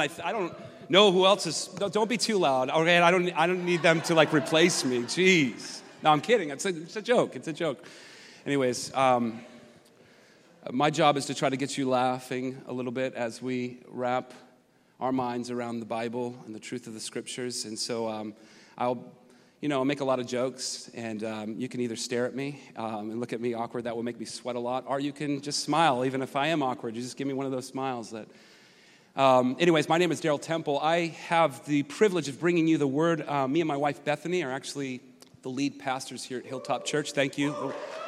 I, I don't know who else is. Don't, don't be too loud. Okay, I don't. I don't need them to like replace me. Jeez. No, I'm kidding. It's a, it's a joke. It's a joke. Anyways, um, my job is to try to get you laughing a little bit as we wrap our minds around the Bible and the truth of the Scriptures. And so um, I'll, you know, make a lot of jokes, and um, you can either stare at me um, and look at me awkward. That will make me sweat a lot, or you can just smile, even if I am awkward. You just give me one of those smiles that um, anyways, my name is Daryl Temple. I have the privilege of bringing you the word. Uh, me and my wife Bethany are actually the lead pastors here at Hilltop Church. Thank you.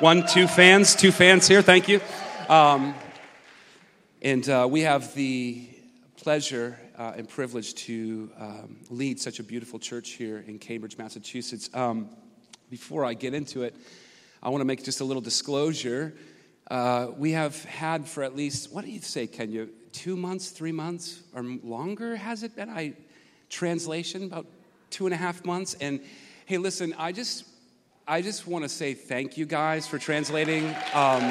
One, two fans, two fans here. Thank you. Um, and uh, we have the pleasure uh, and privilege to um, lead such a beautiful church here in Cambridge, Massachusetts. Um, before I get into it, I want to make just a little disclosure. Uh, we have had for at least, what do you say, Kenya? Two months, three months, or longer has it been? I translation about two and a half months. And hey, listen, I just I just want to say thank you guys for translating. Um,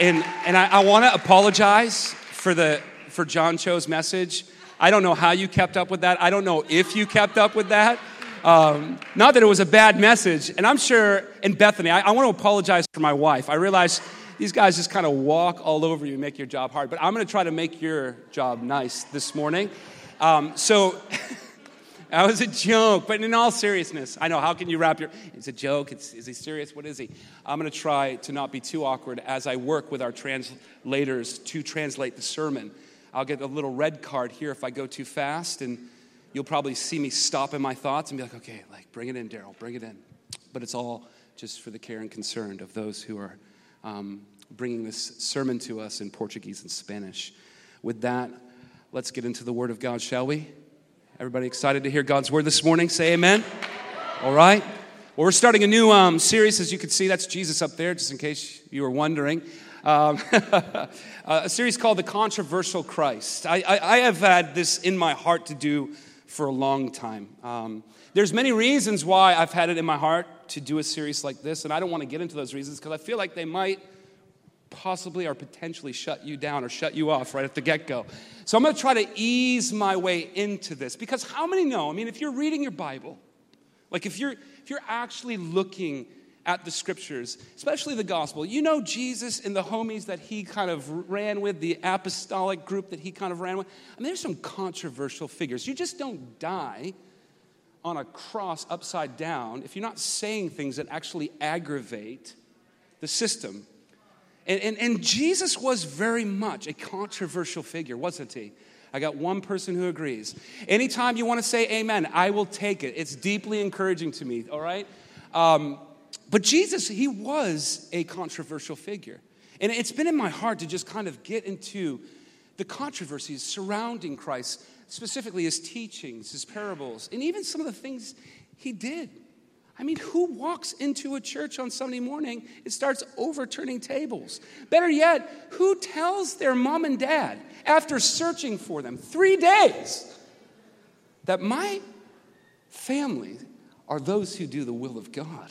and and I, I want to apologize for the for John Cho's message. I don't know how you kept up with that. I don't know if you kept up with that. Um, not that it was a bad message. And I'm sure, in Bethany, I, I want to apologize for my wife. I realize these guys just kind of walk all over you and make your job hard. But I'm going to try to make your job nice this morning. Um, so that was a joke, but in all seriousness, I know how can you wrap your? It's a joke. It's, is he serious? What is he? I'm going to try to not be too awkward as I work with our translators to translate the sermon. I'll get a little red card here if I go too fast, and you'll probably see me stop in my thoughts and be like, okay, like bring it in, Daryl, bring it in. But it's all just for the care and concern of those who are um, bringing this sermon to us in Portuguese and Spanish. With that, let's get into the Word of God, shall we? Everybody excited to hear God's Word this morning? Say amen. All right. Well, we're starting a new um, series, as you can see. That's Jesus up there, just in case you were wondering. Um, a series called The Controversial Christ. I, I, I, have had this in my heart to do for a long time. Um, there's many reasons why I've had it in my heart to do a series like this, and I don't want to get into those reasons because I feel like they might possibly or potentially shut you down or shut you off right at the get go. So I'm going to try to ease my way into this because how many know? I mean, if you're reading your Bible, like if you're if you're actually looking at the scriptures, especially the gospel, you know Jesus and the homies that he kind of ran with, the apostolic group that he kind of ran with. I mean, there's some controversial figures. You just don't die on a cross upside down if you're not saying things that actually aggravate the system. And, and, and, Jesus was very much a controversial figure, wasn't he? I got one person who agrees. Anytime you want to say amen, I will take it. It's deeply encouraging to me, all right? Um, but Jesus, he was a controversial figure. And it's been in my heart to just kind of get into the controversies surrounding Christ specifically his teachings, his parables, and even some of the things he did. I mean, who walks into a church on Sunday morning and starts overturning tables? Better yet, who tells their mom and dad after searching for them three days that my family are those who do the will of God?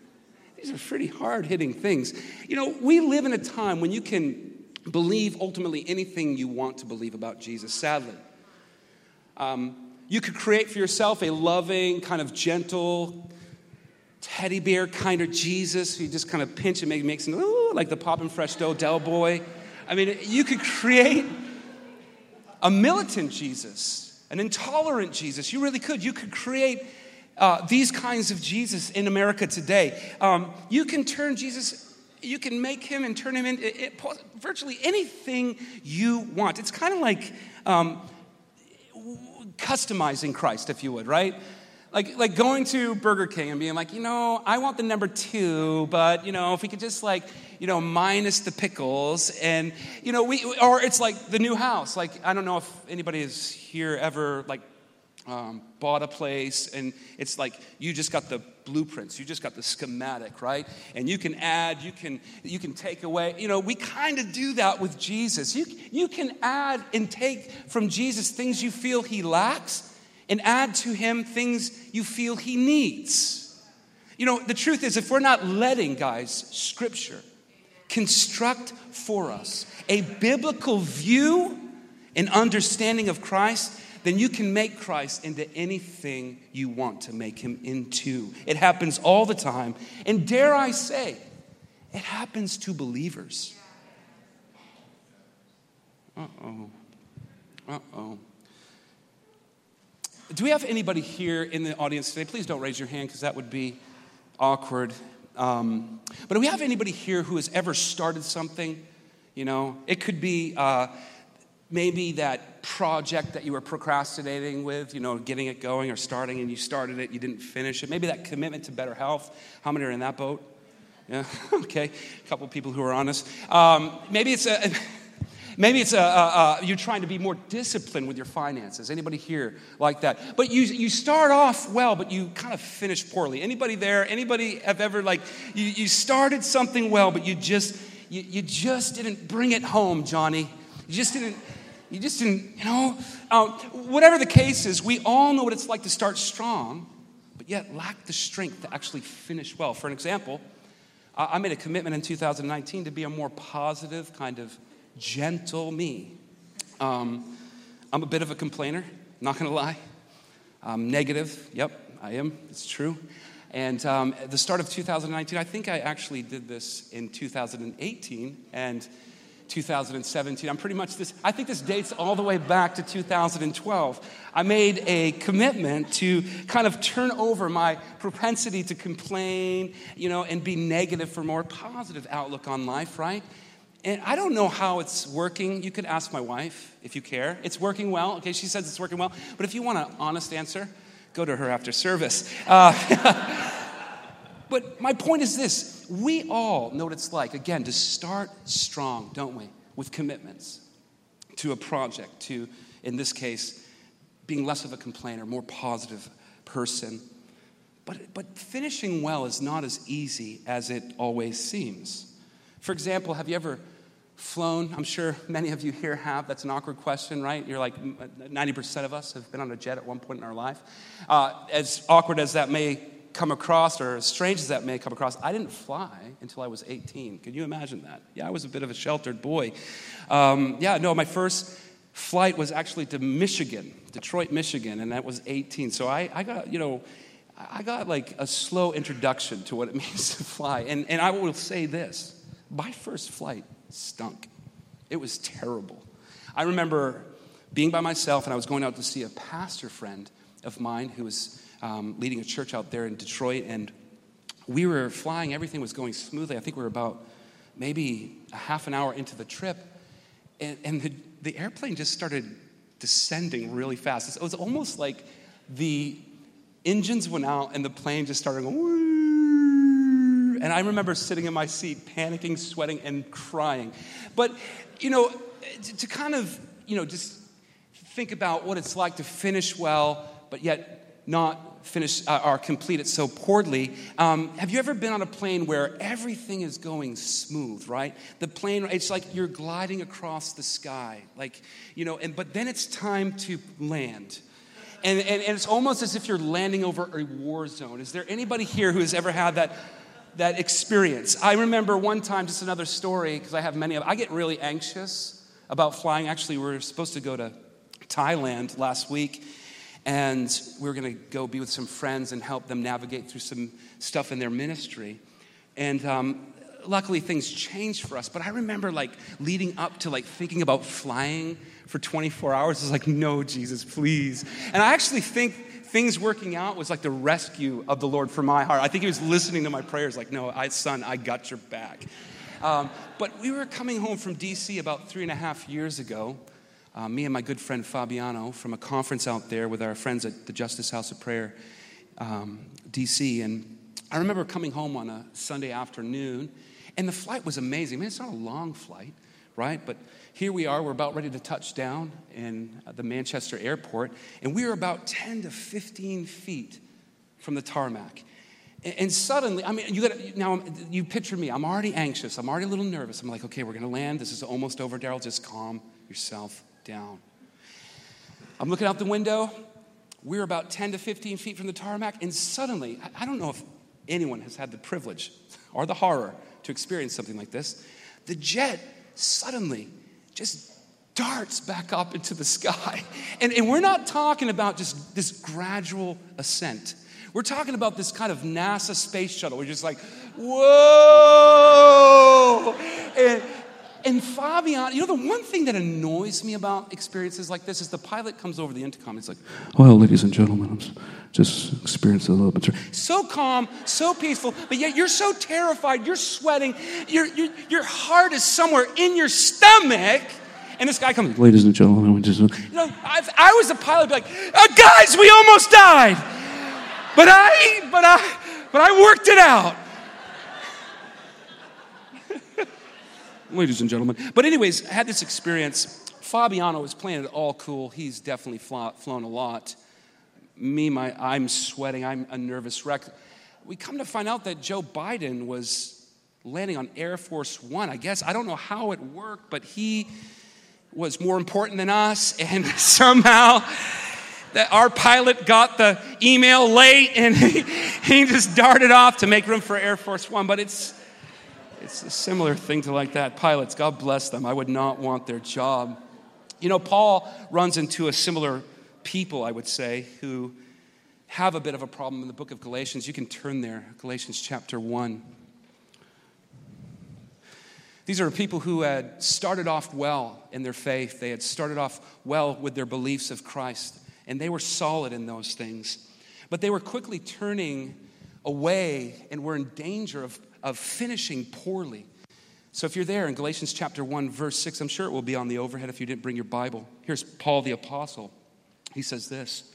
These are pretty hard hitting things. You know, we live in a time when you can believe ultimately anything you want to believe about Jesus, sadly. Um, you could create for yourself a loving, kind of gentle, teddy bear kind of Jesus who just kind of pinch and make makes him ooh, like the Poppin' Fresh Dough Del Boy. I mean, you could create a militant Jesus, an intolerant Jesus. You really could. You could create uh, these kinds of Jesus in America today. Um, you can turn Jesus, you can make him and turn him into virtually anything you want. It's kind of like um, customizing Christ, if you would, right? Like, like going to Burger King and being like, you know, I want the number two, but, you know, if we could just like, you know, minus the pickles and, you know, we, or it's like the new house. Like, I don't know if anybody is here ever like um, bought a place and it's like you just got the blueprints. You just got the schematic right? And you can add you can you can take away. You know we kind of do that with jesus. You, you can add and take from jesus things you feel he lacks and add to him things you feel he needs. You know the truth is if we're not letting guys scripture construct for us a biblical view and understanding of Christ, then you can make Christ into anything you want to make him into. It happens all the time. And dare I say, it happens to believers. Uh oh. Uh oh. Do we have anybody here in the audience today? Please don't raise your hand because that would be awkward. Um, but do we have anybody here who has ever started something? You know, it could be uh, maybe that project that you were procrastinating with, you know, getting it going or starting and you started it, you didn't finish it. Maybe that commitment to better health. How many are in that boat? Yeah, okay. A couple people who are honest. Um, maybe it's a. Maybe it's a, a, a, you're trying to be more disciplined with your finances. Anybody here like that? But you, you start off well, but you kind of finish poorly. Anybody there? Anybody have ever like you, you started something well, but you just you, you just didn't bring it home, Johnny. You just didn't you just didn't, you know, uh, whatever the case is, we all know what it's like to start strong, but yet lack the strength to actually finish well. For an example, I made a commitment in 2019 to be a more positive, kind of gentle me. Um, I'm a bit of a complainer, not gonna lie. I'm negative, yep, I am, it's true. And um, at the start of 2019, I think I actually did this in 2018, and 2017. I'm pretty much this, I think this dates all the way back to 2012. I made a commitment to kind of turn over my propensity to complain, you know, and be negative for more positive outlook on life, right? And I don't know how it's working. You could ask my wife if you care. It's working well. Okay, she says it's working well. But if you want an honest answer, go to her after service. Uh, but my point is this we all know what it's like, again, to start strong, don't we, with commitments to a project, to, in this case, being less of a complainer, more positive person. But, but finishing well is not as easy as it always seems. For example, have you ever flown? I'm sure many of you here have. That's an awkward question, right? You're like 90% of us have been on a jet at one point in our life. Uh, as awkward as that may come across, or as strange as that may come across, I didn't fly until I was 18. Can you imagine that? Yeah, I was a bit of a sheltered boy. Um, yeah, no, my first flight was actually to Michigan, Detroit, Michigan, and that was 18. So I, I got, you know, I got like a slow introduction to what it means to fly. And, and I will say this my first flight stunk. It was terrible. I remember being by myself, and I was going out to see a pastor friend of mine who was um, leading a church out there in Detroit, and we were flying. Everything was going smoothly. I think we were about maybe a half an hour into the trip, and, and the, the airplane just started descending really fast. It was almost like the engines went out and the plane just started going. And I remember sitting in my seat, panicking, sweating, and crying. But, you know, to, to kind of, you know, just think about what it's like to finish well, but yet not finish uh, or complete it so poorly. Um, have you ever been on a plane where everything is going smooth, right? The plane, it's like you're gliding across the sky, like, you know, and but then it's time to land. And, and, and it's almost as if you're landing over a war zone. Is there anybody here who has ever had that? that experience. I remember one time, just another story, because I have many of I get really anxious about flying. Actually, we were supposed to go to Thailand last week, and we were going to go be with some friends and help them navigate through some stuff in their ministry. And um, luckily, things changed for us. But I remember like leading up to like thinking about flying for 24 hours. I was like, no, Jesus, please. And I actually think things working out was like the rescue of the Lord for my heart. I think He was listening to my prayers, like, no, I, son, I got your back. Um, but we were coming home from DC about three and a half years ago uh, me and my good friend Fabiano from a conference out there with our friends at the Justice House of Prayer, um, DC. And I remember coming home on a Sunday afternoon, and the flight was amazing. I mean, it's not a long flight, right? But here we are, we're about ready to touch down in the Manchester airport, and we are about 10 to 15 feet from the tarmac. And suddenly, I mean, you got now. You picture me. I'm already anxious. I'm already a little nervous. I'm like, okay, we're going to land. This is almost over, Daryl. Just calm yourself down. I'm looking out the window. We're about 10 to 15 feet from the tarmac, and suddenly, I don't know if anyone has had the privilege or the horror to experience something like this. The jet suddenly just darts back up into the sky. And, and we're not talking about just this gradual ascent. We're talking about this kind of NASA space shuttle. We're just like, whoa! And, and Fabian, you know, the one thing that annoys me about experiences like this is the pilot comes over the intercom. He's like, well, ladies and gentlemen, I'm just experiencing a little bit. So calm, so peaceful, but yet you're so terrified, you're sweating, your, your, your heart is somewhere in your stomach. And this guy comes, ladies and gentlemen, we just. You know, if I was a pilot, be like, oh, guys, we almost died. But I, but I, but I worked it out. Ladies and gentlemen. But, anyways, I had this experience. Fabiano was playing it all cool. He's definitely flown a lot. Me, my, I'm sweating. I'm a nervous wreck. We come to find out that Joe Biden was landing on Air Force One. I guess I don't know how it worked, but he was more important than us, and somehow that our pilot got the email late and he, he just darted off to make room for Air Force One. But it's similar thing to like that. Pilots, God bless them. I would not want their job. You know, Paul runs into a similar people, I would say, who have a bit of a problem in the book of Galatians. You can turn there, Galatians chapter 1. These are people who had started off well in their faith. They had started off well with their beliefs of Christ, and they were solid in those things. But they were quickly turning away and were in danger of of finishing poorly. So if you're there in Galatians chapter 1, verse 6, I'm sure it will be on the overhead if you didn't bring your Bible. Here's Paul the Apostle. He says this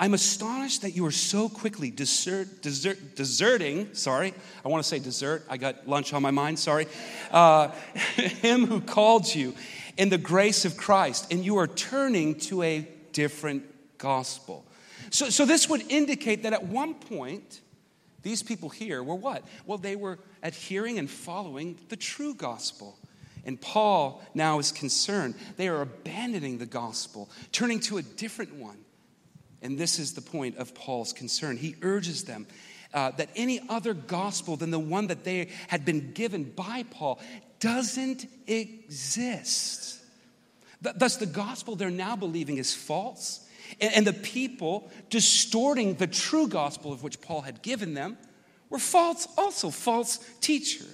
I'm astonished that you are so quickly desert, desert, deserting, sorry, I want to say desert, I got lunch on my mind, sorry, uh, him who called you in the grace of Christ, and you are turning to a different gospel. So, so this would indicate that at one point, these people here were what? Well, they were adhering and following the true gospel. And Paul now is concerned. They are abandoning the gospel, turning to a different one. And this is the point of Paul's concern. He urges them uh, that any other gospel than the one that they had been given by Paul doesn't exist. Thus, the gospel they're now believing is false and the people distorting the true gospel of which Paul had given them were false, also false teacher.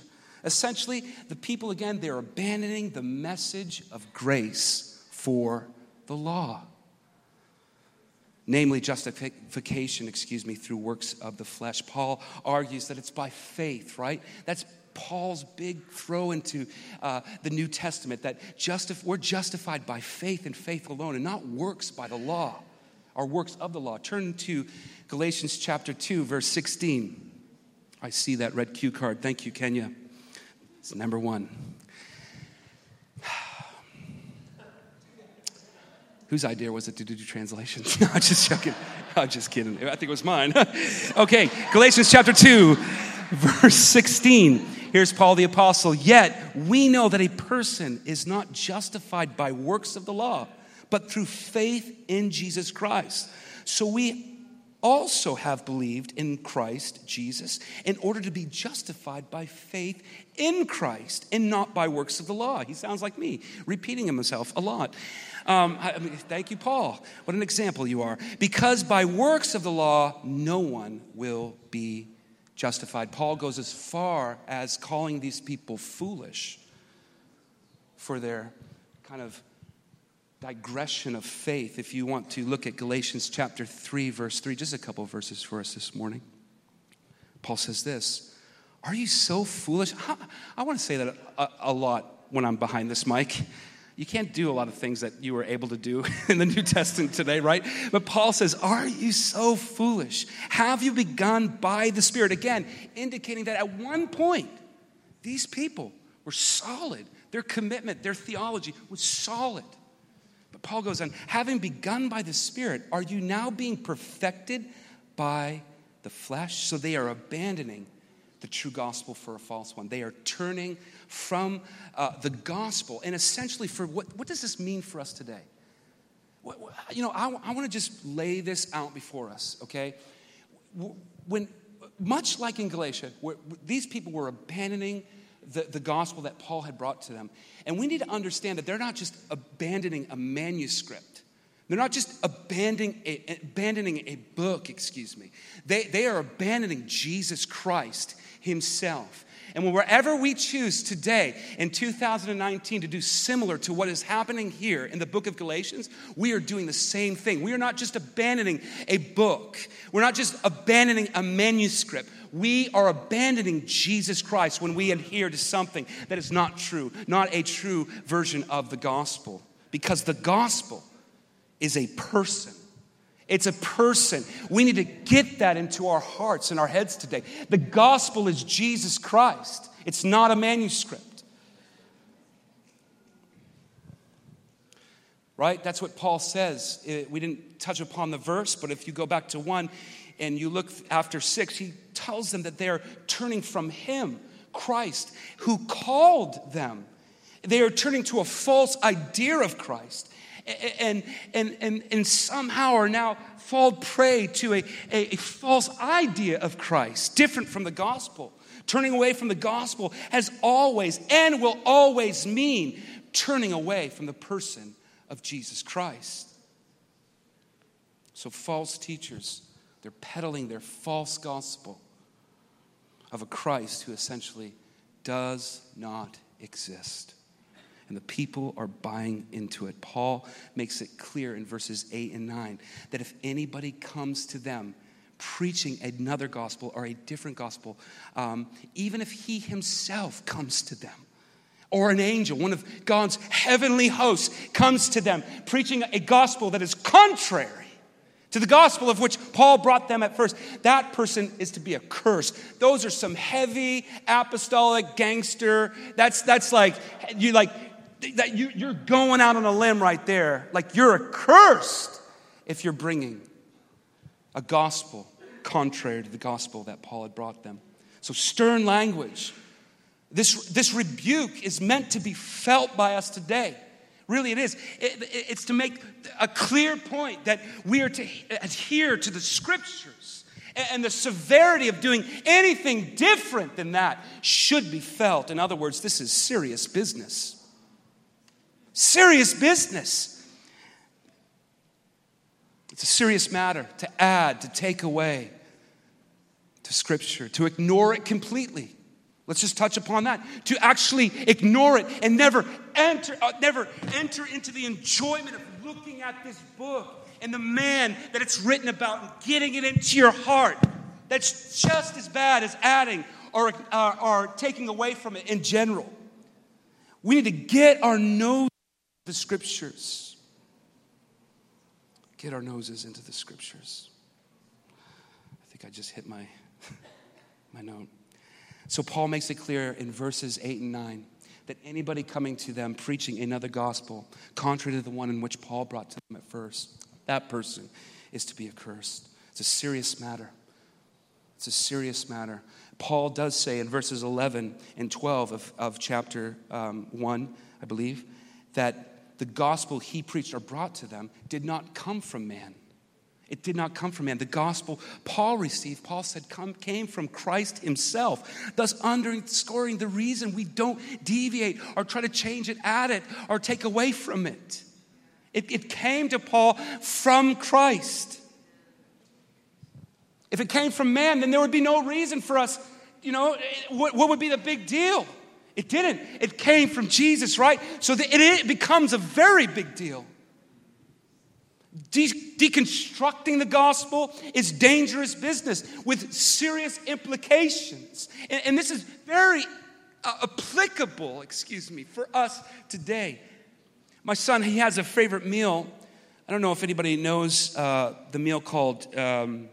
Essentially, the people again, they're abandoning the message of grace for the law. Namely, justification, excuse me, through works of the flesh. Paul argues that it's by faith, right? That's Paul's big throw into uh, the New Testament that justif- we're justified by faith and faith alone and not works by the law or works of the law. Turn to Galatians chapter 2, verse 16. I see that red cue card. Thank you, Kenya. It's number one. Whose idea was it to do translations? no, I'm just joking. I'm just kidding. I think it was mine. okay, Galatians chapter 2, verse 16. Here's Paul the Apostle. Yet we know that a person is not justified by works of the law, but through faith in Jesus Christ. So we also have believed in Christ Jesus in order to be justified by faith in Christ and not by works of the law. He sounds like me, repeating himself a lot. Um, I mean, thank you, Paul. What an example you are. Because by works of the law, no one will be justified. Paul goes as far as calling these people foolish for their kind of digression of faith. If you want to look at Galatians chapter 3, verse 3, just a couple verses for us this morning. Paul says this Are you so foolish? I want to say that a, a lot when I'm behind this mic. You can't do a lot of things that you were able to do in the New Testament today, right? But Paul says, Are you so foolish? Have you begun by the Spirit? Again, indicating that at one point, these people were solid. Their commitment, their theology was solid. But Paul goes on, having begun by the Spirit, are you now being perfected by the flesh? So they are abandoning the true gospel for a false one. They are turning from uh, the gospel. And essentially, for what, what does this mean for us today? What, you know, I, I want to just lay this out before us, okay? When, much like in Galatia, where these people were abandoning the, the gospel that Paul had brought to them. And we need to understand that they're not just abandoning a manuscript. They're not just abandoning a, abandoning a book, excuse me. They, they are abandoning Jesus Christ Himself. And wherever we choose today in 2019 to do similar to what is happening here in the book of Galatians, we are doing the same thing. We are not just abandoning a book, we're not just abandoning a manuscript. We are abandoning Jesus Christ when we adhere to something that is not true, not a true version of the gospel. Because the gospel is a person. It's a person. We need to get that into our hearts and our heads today. The gospel is Jesus Christ, it's not a manuscript. Right? That's what Paul says. Eh, we didn't touch upon the verse, but if you go back to one and you look after six, he tells them that they're turning from him, Christ, who called them. They are turning to a false idea of Christ and, and, and, and somehow are now fall prey to a, a, a false idea of Christ, different from the gospel. Turning away from the gospel has always and will always mean turning away from the person of Jesus Christ. So, false teachers, they're peddling their false gospel of a Christ who essentially does not exist and the people are buying into it. Paul makes it clear in verses 8 and 9 that if anybody comes to them preaching another gospel or a different gospel, um, even if he himself comes to them, or an angel, one of God's heavenly hosts, comes to them preaching a gospel that is contrary to the gospel of which Paul brought them at first, that person is to be a curse. Those are some heavy apostolic gangster. That's that's like you like that you, you're going out on a limb right there. Like you're accursed if you're bringing a gospel contrary to the gospel that Paul had brought them. So, stern language. This, this rebuke is meant to be felt by us today. Really, it is. It, it's to make a clear point that we are to adhere to the scriptures. And the severity of doing anything different than that should be felt. In other words, this is serious business. Serious business. It's a serious matter to add, to take away to Scripture, to ignore it completely. Let's just touch upon that. To actually ignore it and never enter, uh, never enter into the enjoyment of looking at this book and the man that it's written about and getting it into your heart. That's just as bad as adding or, uh, or taking away from it in general. We need to get our nose the scriptures. Get our noses into the scriptures. I think I just hit my, my note. So Paul makes it clear in verses 8 and 9 that anybody coming to them preaching another gospel, contrary to the one in which Paul brought to them at first, that person is to be accursed. It's a serious matter. It's a serious matter. Paul does say in verses 11 and 12 of, of chapter um, 1, I believe, that the gospel he preached or brought to them did not come from man. It did not come from man. The gospel Paul received, Paul said, come, came from Christ himself, thus underscoring the reason we don't deviate or try to change it, add it, or take away from it. It, it came to Paul from Christ. If it came from man, then there would be no reason for us, you know, what, what would be the big deal? It didn't. It came from Jesus, right? So it becomes a very big deal. De- deconstructing the gospel is dangerous business with serious implications. And, and this is very uh, applicable, excuse me, for us today. My son, he has a favorite meal. I don't know if anybody knows uh, the meal called, um,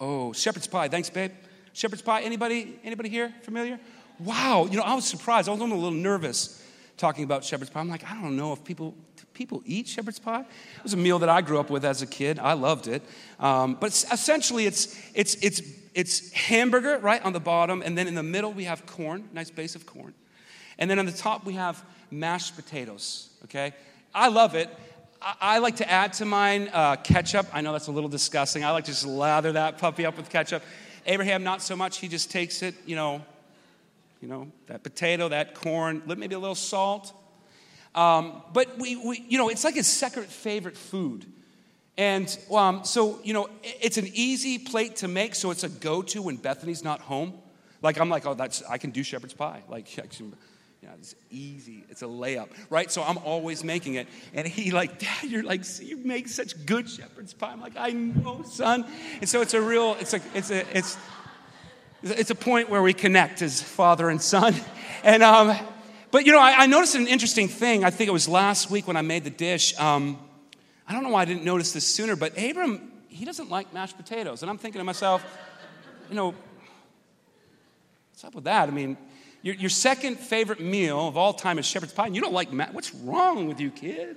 oh, shepherd's pie. Thanks, babe. Shepherd's pie. Anybody? Anybody here familiar? Wow, you know, I was surprised. I was a little nervous talking about shepherd's pie. I'm like, I don't know if people people eat shepherd's pie. It was a meal that I grew up with as a kid. I loved it. Um, but essentially, it's it's it's it's hamburger right on the bottom, and then in the middle we have corn, nice base of corn, and then on the top we have mashed potatoes. Okay, I love it. I, I like to add to mine uh, ketchup. I know that's a little disgusting. I like to just lather that puppy up with ketchup. Abraham, not so much. He just takes it, you know, you know, that potato, that corn, maybe a little salt. Um, but we, we, you know, it's like his second favorite food. And um, so, you know, it's an easy plate to make, so it's a go to when Bethany's not home. Like, I'm like, oh, that's, I can do shepherd's pie. Like, yeah, it's easy. It's a layup, right? So I'm always making it. And he like, Dad, you're like, you make such good shepherd's pie. I'm like, I know, son. And so it's a real, it's a, it's a, it's, it's a point where we connect as father and son. And um, but you know, I, I, noticed an interesting thing. I think it was last week when I made the dish. Um, I don't know why I didn't notice this sooner, but Abram, he doesn't like mashed potatoes. And I'm thinking to myself, you know, what's up with that? I mean, your, your second favorite meal of all time is shepherd's pie, and you don't like mash. What's wrong with you, kid?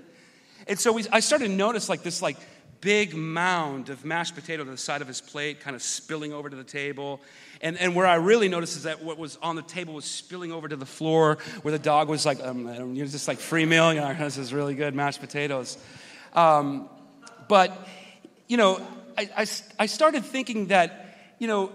And so we, I started to notice like this like big mound of mashed potato to the side of his plate, kind of spilling over to the table. And, and where I really noticed is that what was on the table was spilling over to the floor, where the dog was like, um, you know, just like free meal, you know, this is really good mashed potatoes. Um, but, you know, I, I, I started thinking that, you know,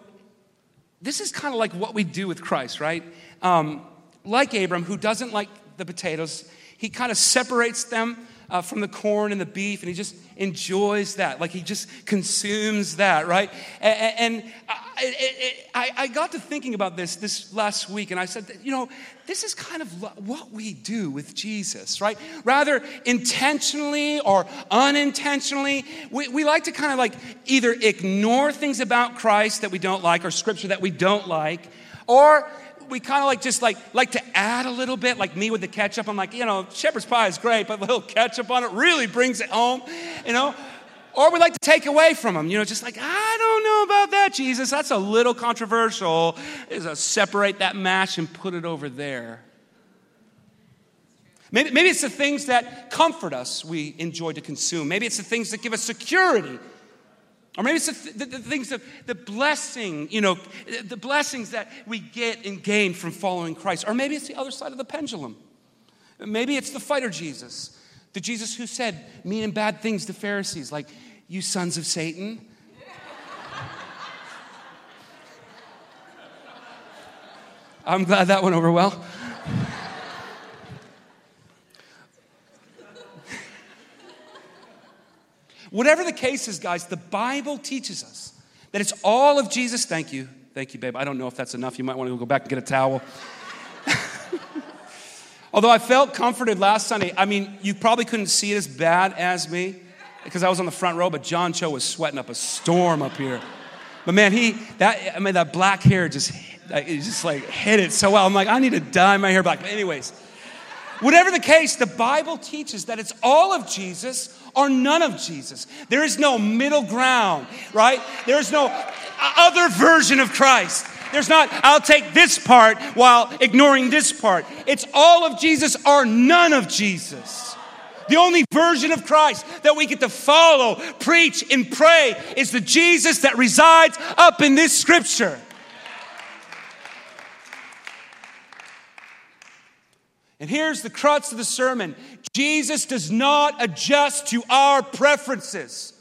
this is kind of like what we do with Christ, right? Um, like Abram, who doesn't like the potatoes, he kind of separates them uh, from the corn and the beef, and he just enjoys that. Like he just consumes that, right? And, and I, I, I, got to thinking about this this last week, and I said, you know, this is kind of what we do with Jesus, right? Rather intentionally or unintentionally, we, we like to kind of like either ignore things about Christ that we don't like or scripture that we don't like, or we kind of like just like like to add a little bit, like me with the ketchup. I'm like, you know, shepherd's pie is great, but a little ketchup on it really brings it home, you know. Or we like to take away from them, you know, just like, I don't know about that, Jesus. That's a little controversial. Is a separate that mash and put it over there. Maybe, maybe it's the things that comfort us we enjoy to consume. Maybe it's the things that give us security or maybe it's the, the, things of the blessing, you know, the blessings that we get and gain from following Christ. Or maybe it's the other side of the pendulum. Maybe it's the fighter Jesus, the Jesus who said mean and bad things to Pharisees, like, you sons of Satan. I'm glad that went over well. Whatever the case is, guys, the Bible teaches us that it's all of Jesus. Thank you. Thank you, babe. I don't know if that's enough. You might want to go back and get a towel. Although I felt comforted last Sunday. I mean, you probably couldn't see it as bad as me because I was on the front row, but John Cho was sweating up a storm up here. But man, he that I mean that black hair just it just like hit it so well. I'm like, I need to dye my hair black. But anyways, whatever the case, the Bible teaches that it's all of Jesus or none of Jesus. There is no middle ground, right? There is no other version of Christ. There's not, I'll take this part while ignoring this part. It's all of Jesus or none of Jesus. The only version of Christ that we get to follow, preach, and pray is the Jesus that resides up in this scripture. And here's the crux of the sermon Jesus does not adjust to our preferences.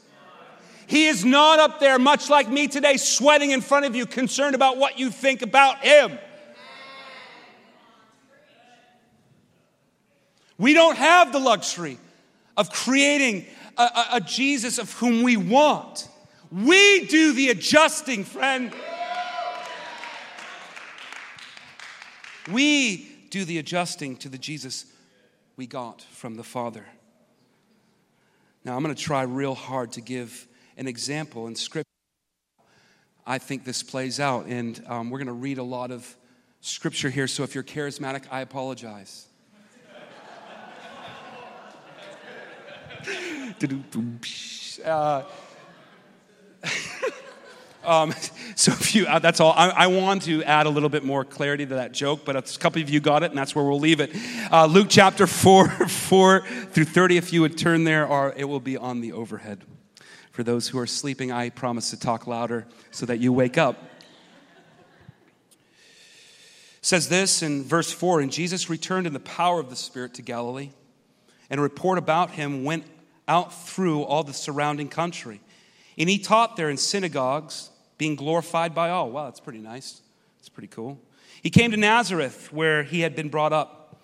He is not up there, much like me today, sweating in front of you, concerned about what you think about Him. We don't have the luxury of creating a, a, a Jesus of whom we want. We do the adjusting, friend. We do the adjusting to the Jesus we got from the Father. Now, I'm going to try real hard to give an example in Scripture. I think this plays out, and um, we're going to read a lot of Scripture here, so if you're charismatic, I apologize. uh, Um, so if you, uh, that's all. I, I, want to add a little bit more clarity to that joke, but a couple of you got it, and that's where we'll leave it. Uh, Luke chapter 4, 4 through 30, if you would turn there, or it will be on the overhead. For those who are sleeping, I promise to talk louder so that you wake up. Says this in verse 4 And Jesus returned in the power of the Spirit to Galilee, and a report about him went out through all the surrounding country. And he taught there in synagogues being glorified by all. Wow, that's pretty nice. That's pretty cool. He came to Nazareth, where he had been brought up.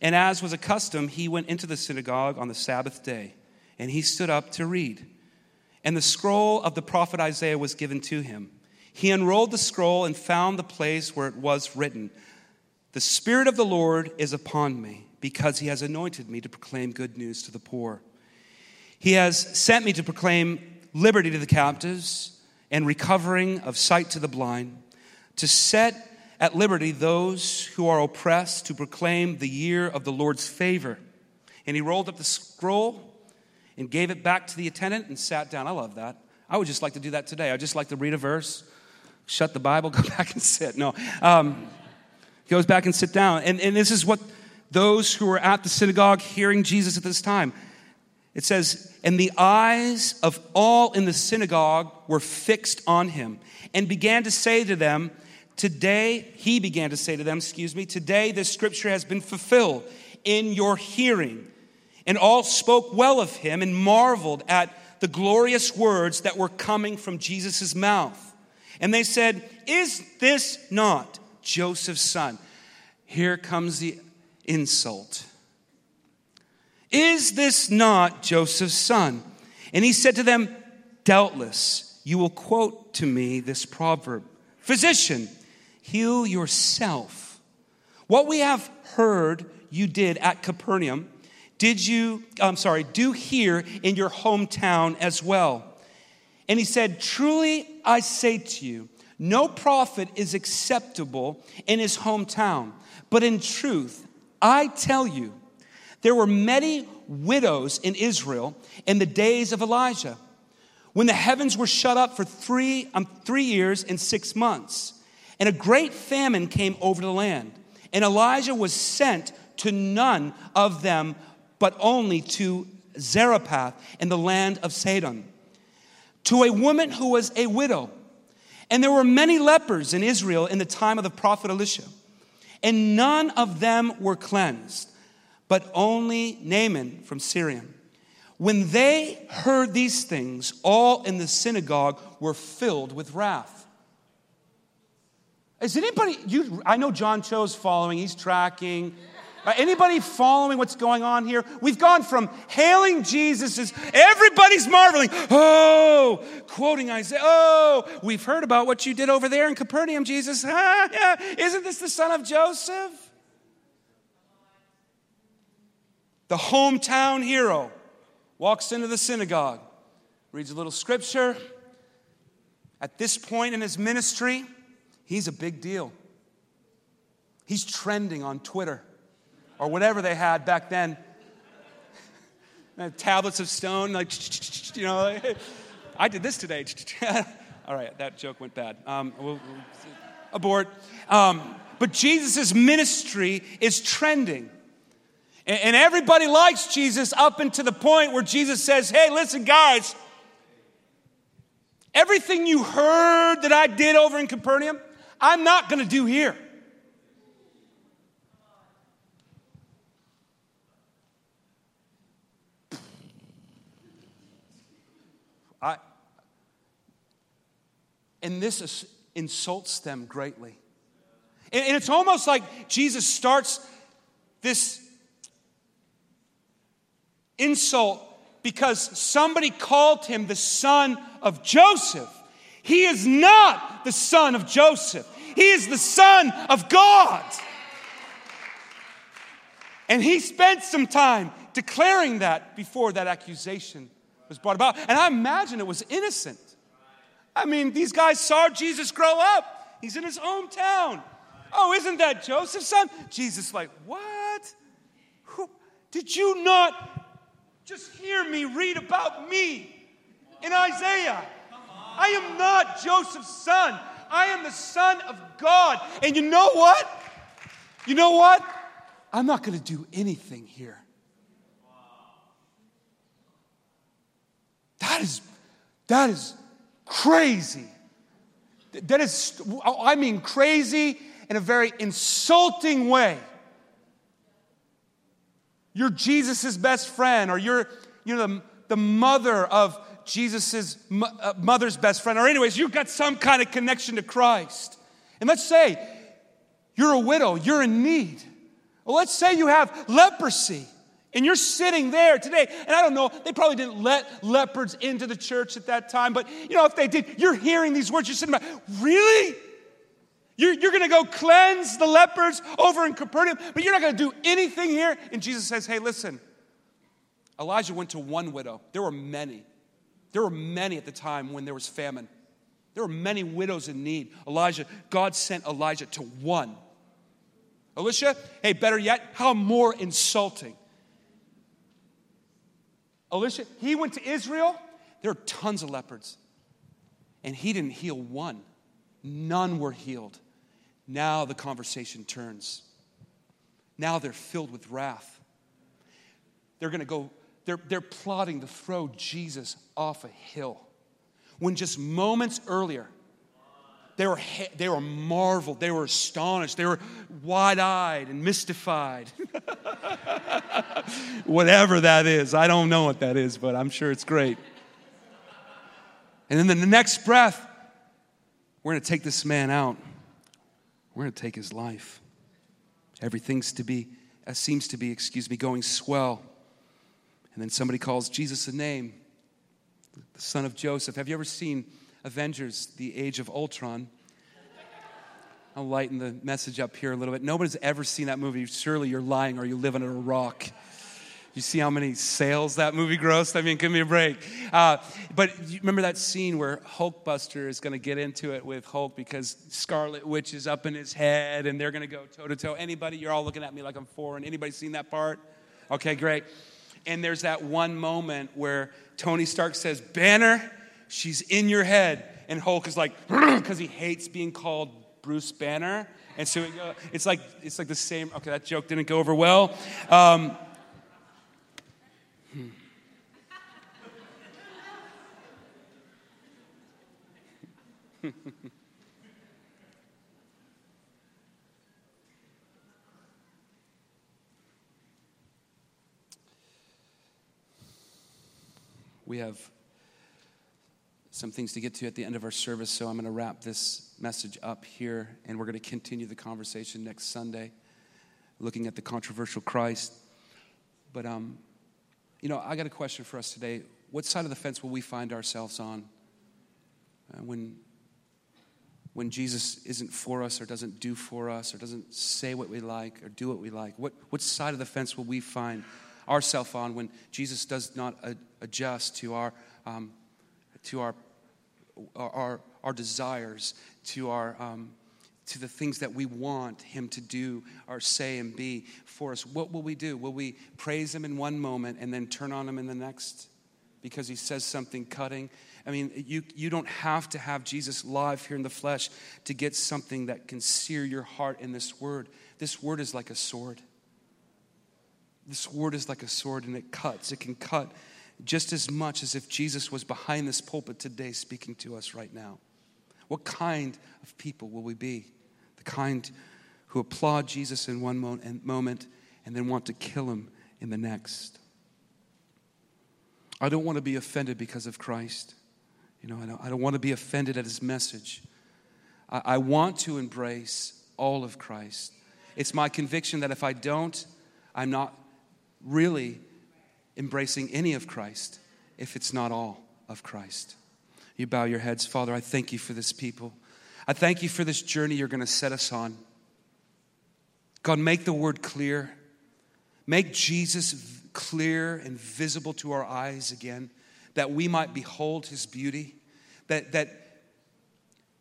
And as was a custom, he went into the synagogue on the Sabbath day, and he stood up to read. And the scroll of the prophet Isaiah was given to him. He unrolled the scroll and found the place where it was written The Spirit of the Lord is upon me, because he has anointed me to proclaim good news to the poor. He has sent me to proclaim liberty to the captives and recovering of sight to the blind, to set at liberty those who are oppressed, to proclaim the year of the Lord's favor. And he rolled up the scroll and gave it back to the attendant and sat down. I love that. I would just like to do that today. I'd just like to read a verse, shut the Bible, go back and sit. No. Um, goes back and sit down. And, and this is what those who were at the synagogue hearing Jesus at this time. It says, And the eyes of all in the synagogue were fixed on him, and began to say to them, Today, he began to say to them, excuse me, today this scripture has been fulfilled in your hearing. And all spoke well of him and marveled at the glorious words that were coming from Jesus' mouth. And they said, Is this not Joseph's son? Here comes the insult. Is this not Joseph's son? And he said to them, Doubtless you will quote to me this proverb Physician, heal yourself. What we have heard you did at Capernaum, did you, I'm sorry, do here in your hometown as well. And he said, Truly I say to you, no prophet is acceptable in his hometown. But in truth, I tell you, there were many widows in Israel in the days of Elijah, when the heavens were shut up for three, um, three years and six months, and a great famine came over the land. And Elijah was sent to none of them, but only to Zarephath in the land of Sidon, to a woman who was a widow. And there were many lepers in Israel in the time of the prophet Elisha, and none of them were cleansed, but only Naaman from Syria. When they heard these things, all in the synagogue were filled with wrath. Is anybody, you, I know John Cho's following, he's tracking. Uh, anybody following what's going on here? We've gone from hailing Jesus everybody's marveling, oh, quoting Isaiah, oh, we've heard about what you did over there in Capernaum, Jesus. Ah, yeah. Isn't this the son of Joseph? The hometown hero walks into the synagogue, reads a little scripture. At this point in his ministry, he's a big deal. He's trending on Twitter or whatever they had back then. Tablets of stone, like, you know, I did this today. All right, that joke went bad. Um, we'll, we'll, abort. Um, but Jesus' ministry is trending. And, everybody likes Jesus up until the point where Jesus says, Hey, listen, guys, everything you heard that I did over in Capernaum, I'm not going to do here. I, and this insults them greatly. And, and it's almost like Jesus starts this insult because somebody called him the son of Joseph. He is not the son of Joseph, he is the son of God. And he spent some time declaring that before that accusation was brought about. And I imagine it was innocent. I mean, these guys saw Jesus grow up. He's in his hometown. Oh, isn't that Joseph's son? Jesus, like, what? Who, did you not just hear me read about me in Isaiah. I am not Joseph's son. I am the son of God. And you know what? You know what? I'm not going to do anything here. That is that is crazy. That is I mean crazy in a very insulting way you're Jesus' best friend, or you're, you know, the, the mother of Jesus' uh, mother's best friend, or anyways, you've got some kind of connection to Christ. And let's say You're a widow, you're in need. Well, let's say you have leprosy and you're sitting there today. And I don't know, they probably didn't let leopards into the church at that time, but you know, if they did, you're hearing these words, you're sitting back, really? You're, you're going to go cleanse the lepers over in Capernaum, but you're not going to do anything here? And Jesus says, hey, listen, Elijah went to one widow. There were many. There were many at the time when there was famine. There were many widows in need. Elijah, God sent Elijah to one. Elisha, hey, better yet, how more insulting. Elisha, he went to Israel, there are tons of leopards, and he didn't heal one. None were healed. Now the conversation turns. Now they're filled with wrath. They're going to go, they're, they're plotting to throw Jesus off a hill. When just moments earlier, they were, they were marveled, they were astonished, they were wide eyed and mystified. Whatever that is, I don't know what that is, but I'm sure it's great. And then the next breath, we're going to take this man out. We're going to take his life. Everything's to be, uh, seems to be, excuse me, going swell. And then somebody calls Jesus a name, the son of Joseph. Have you ever seen Avengers, The Age of Ultron? I'll lighten the message up here a little bit. Nobody's ever seen that movie. Surely you're lying or you live under a rock. You see how many sales that movie grossed? I mean, give me a break. Uh, but remember that scene where Hulkbuster is going to get into it with Hulk because Scarlet Witch is up in his head and they're going to go toe to toe. Anybody? You're all looking at me like I'm foreign. Anybody seen that part? Okay, great. And there's that one moment where Tony Stark says, Banner, she's in your head. And Hulk is like, because he hates being called Bruce Banner. And so it's like it's like the same. Okay, that joke didn't go over well. Um, we have some things to get to at the end of our service, so I'm going to wrap this message up here, and we're going to continue the conversation next Sunday, looking at the controversial Christ. But um, you know, I got a question for us today. What side of the fence will we find ourselves on uh, when, when Jesus isn't for us or doesn't do for us or doesn't say what we like or do what we like? What, what side of the fence will we find ourselves on when Jesus does not adjust to our, um, to our, our, our desires, to our, um, to the things that we want Him to do or say and be for us, what will we do? Will we praise Him in one moment and then turn on Him in the next because He says something cutting? I mean, you, you don't have to have Jesus live here in the flesh to get something that can sear your heart in this word. This word is like a sword. This word is like a sword and it cuts. It can cut just as much as if Jesus was behind this pulpit today speaking to us right now. What kind of people will we be? The kind who applaud Jesus in one moment and then want to kill him in the next. I don't want to be offended because of Christ. You know, I don't, I don't want to be offended at his message. I, I want to embrace all of Christ. It's my conviction that if I don't, I'm not really embracing any of Christ if it's not all of Christ. You bow your heads. Father, I thank you for this people. I thank you for this journey you're going to set us on. God, make the word clear. Make Jesus clear and visible to our eyes again, that we might behold his beauty, that, that,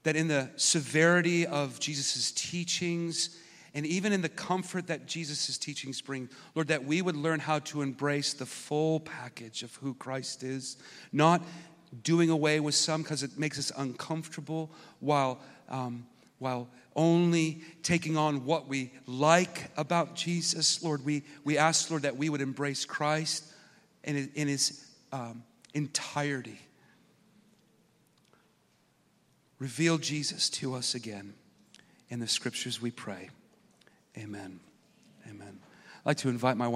that in the severity of Jesus' teachings, and even in the comfort that Jesus' teachings bring, Lord, that we would learn how to embrace the full package of who Christ is, not doing away with some because it makes us uncomfortable while, um, while only taking on what we like about Jesus. Lord, we, we ask, Lord, that we would embrace Christ in, in his um, entirety. Reveal Jesus to us again. In the scriptures we pray. Amen. Amen. I'd like to invite my wife.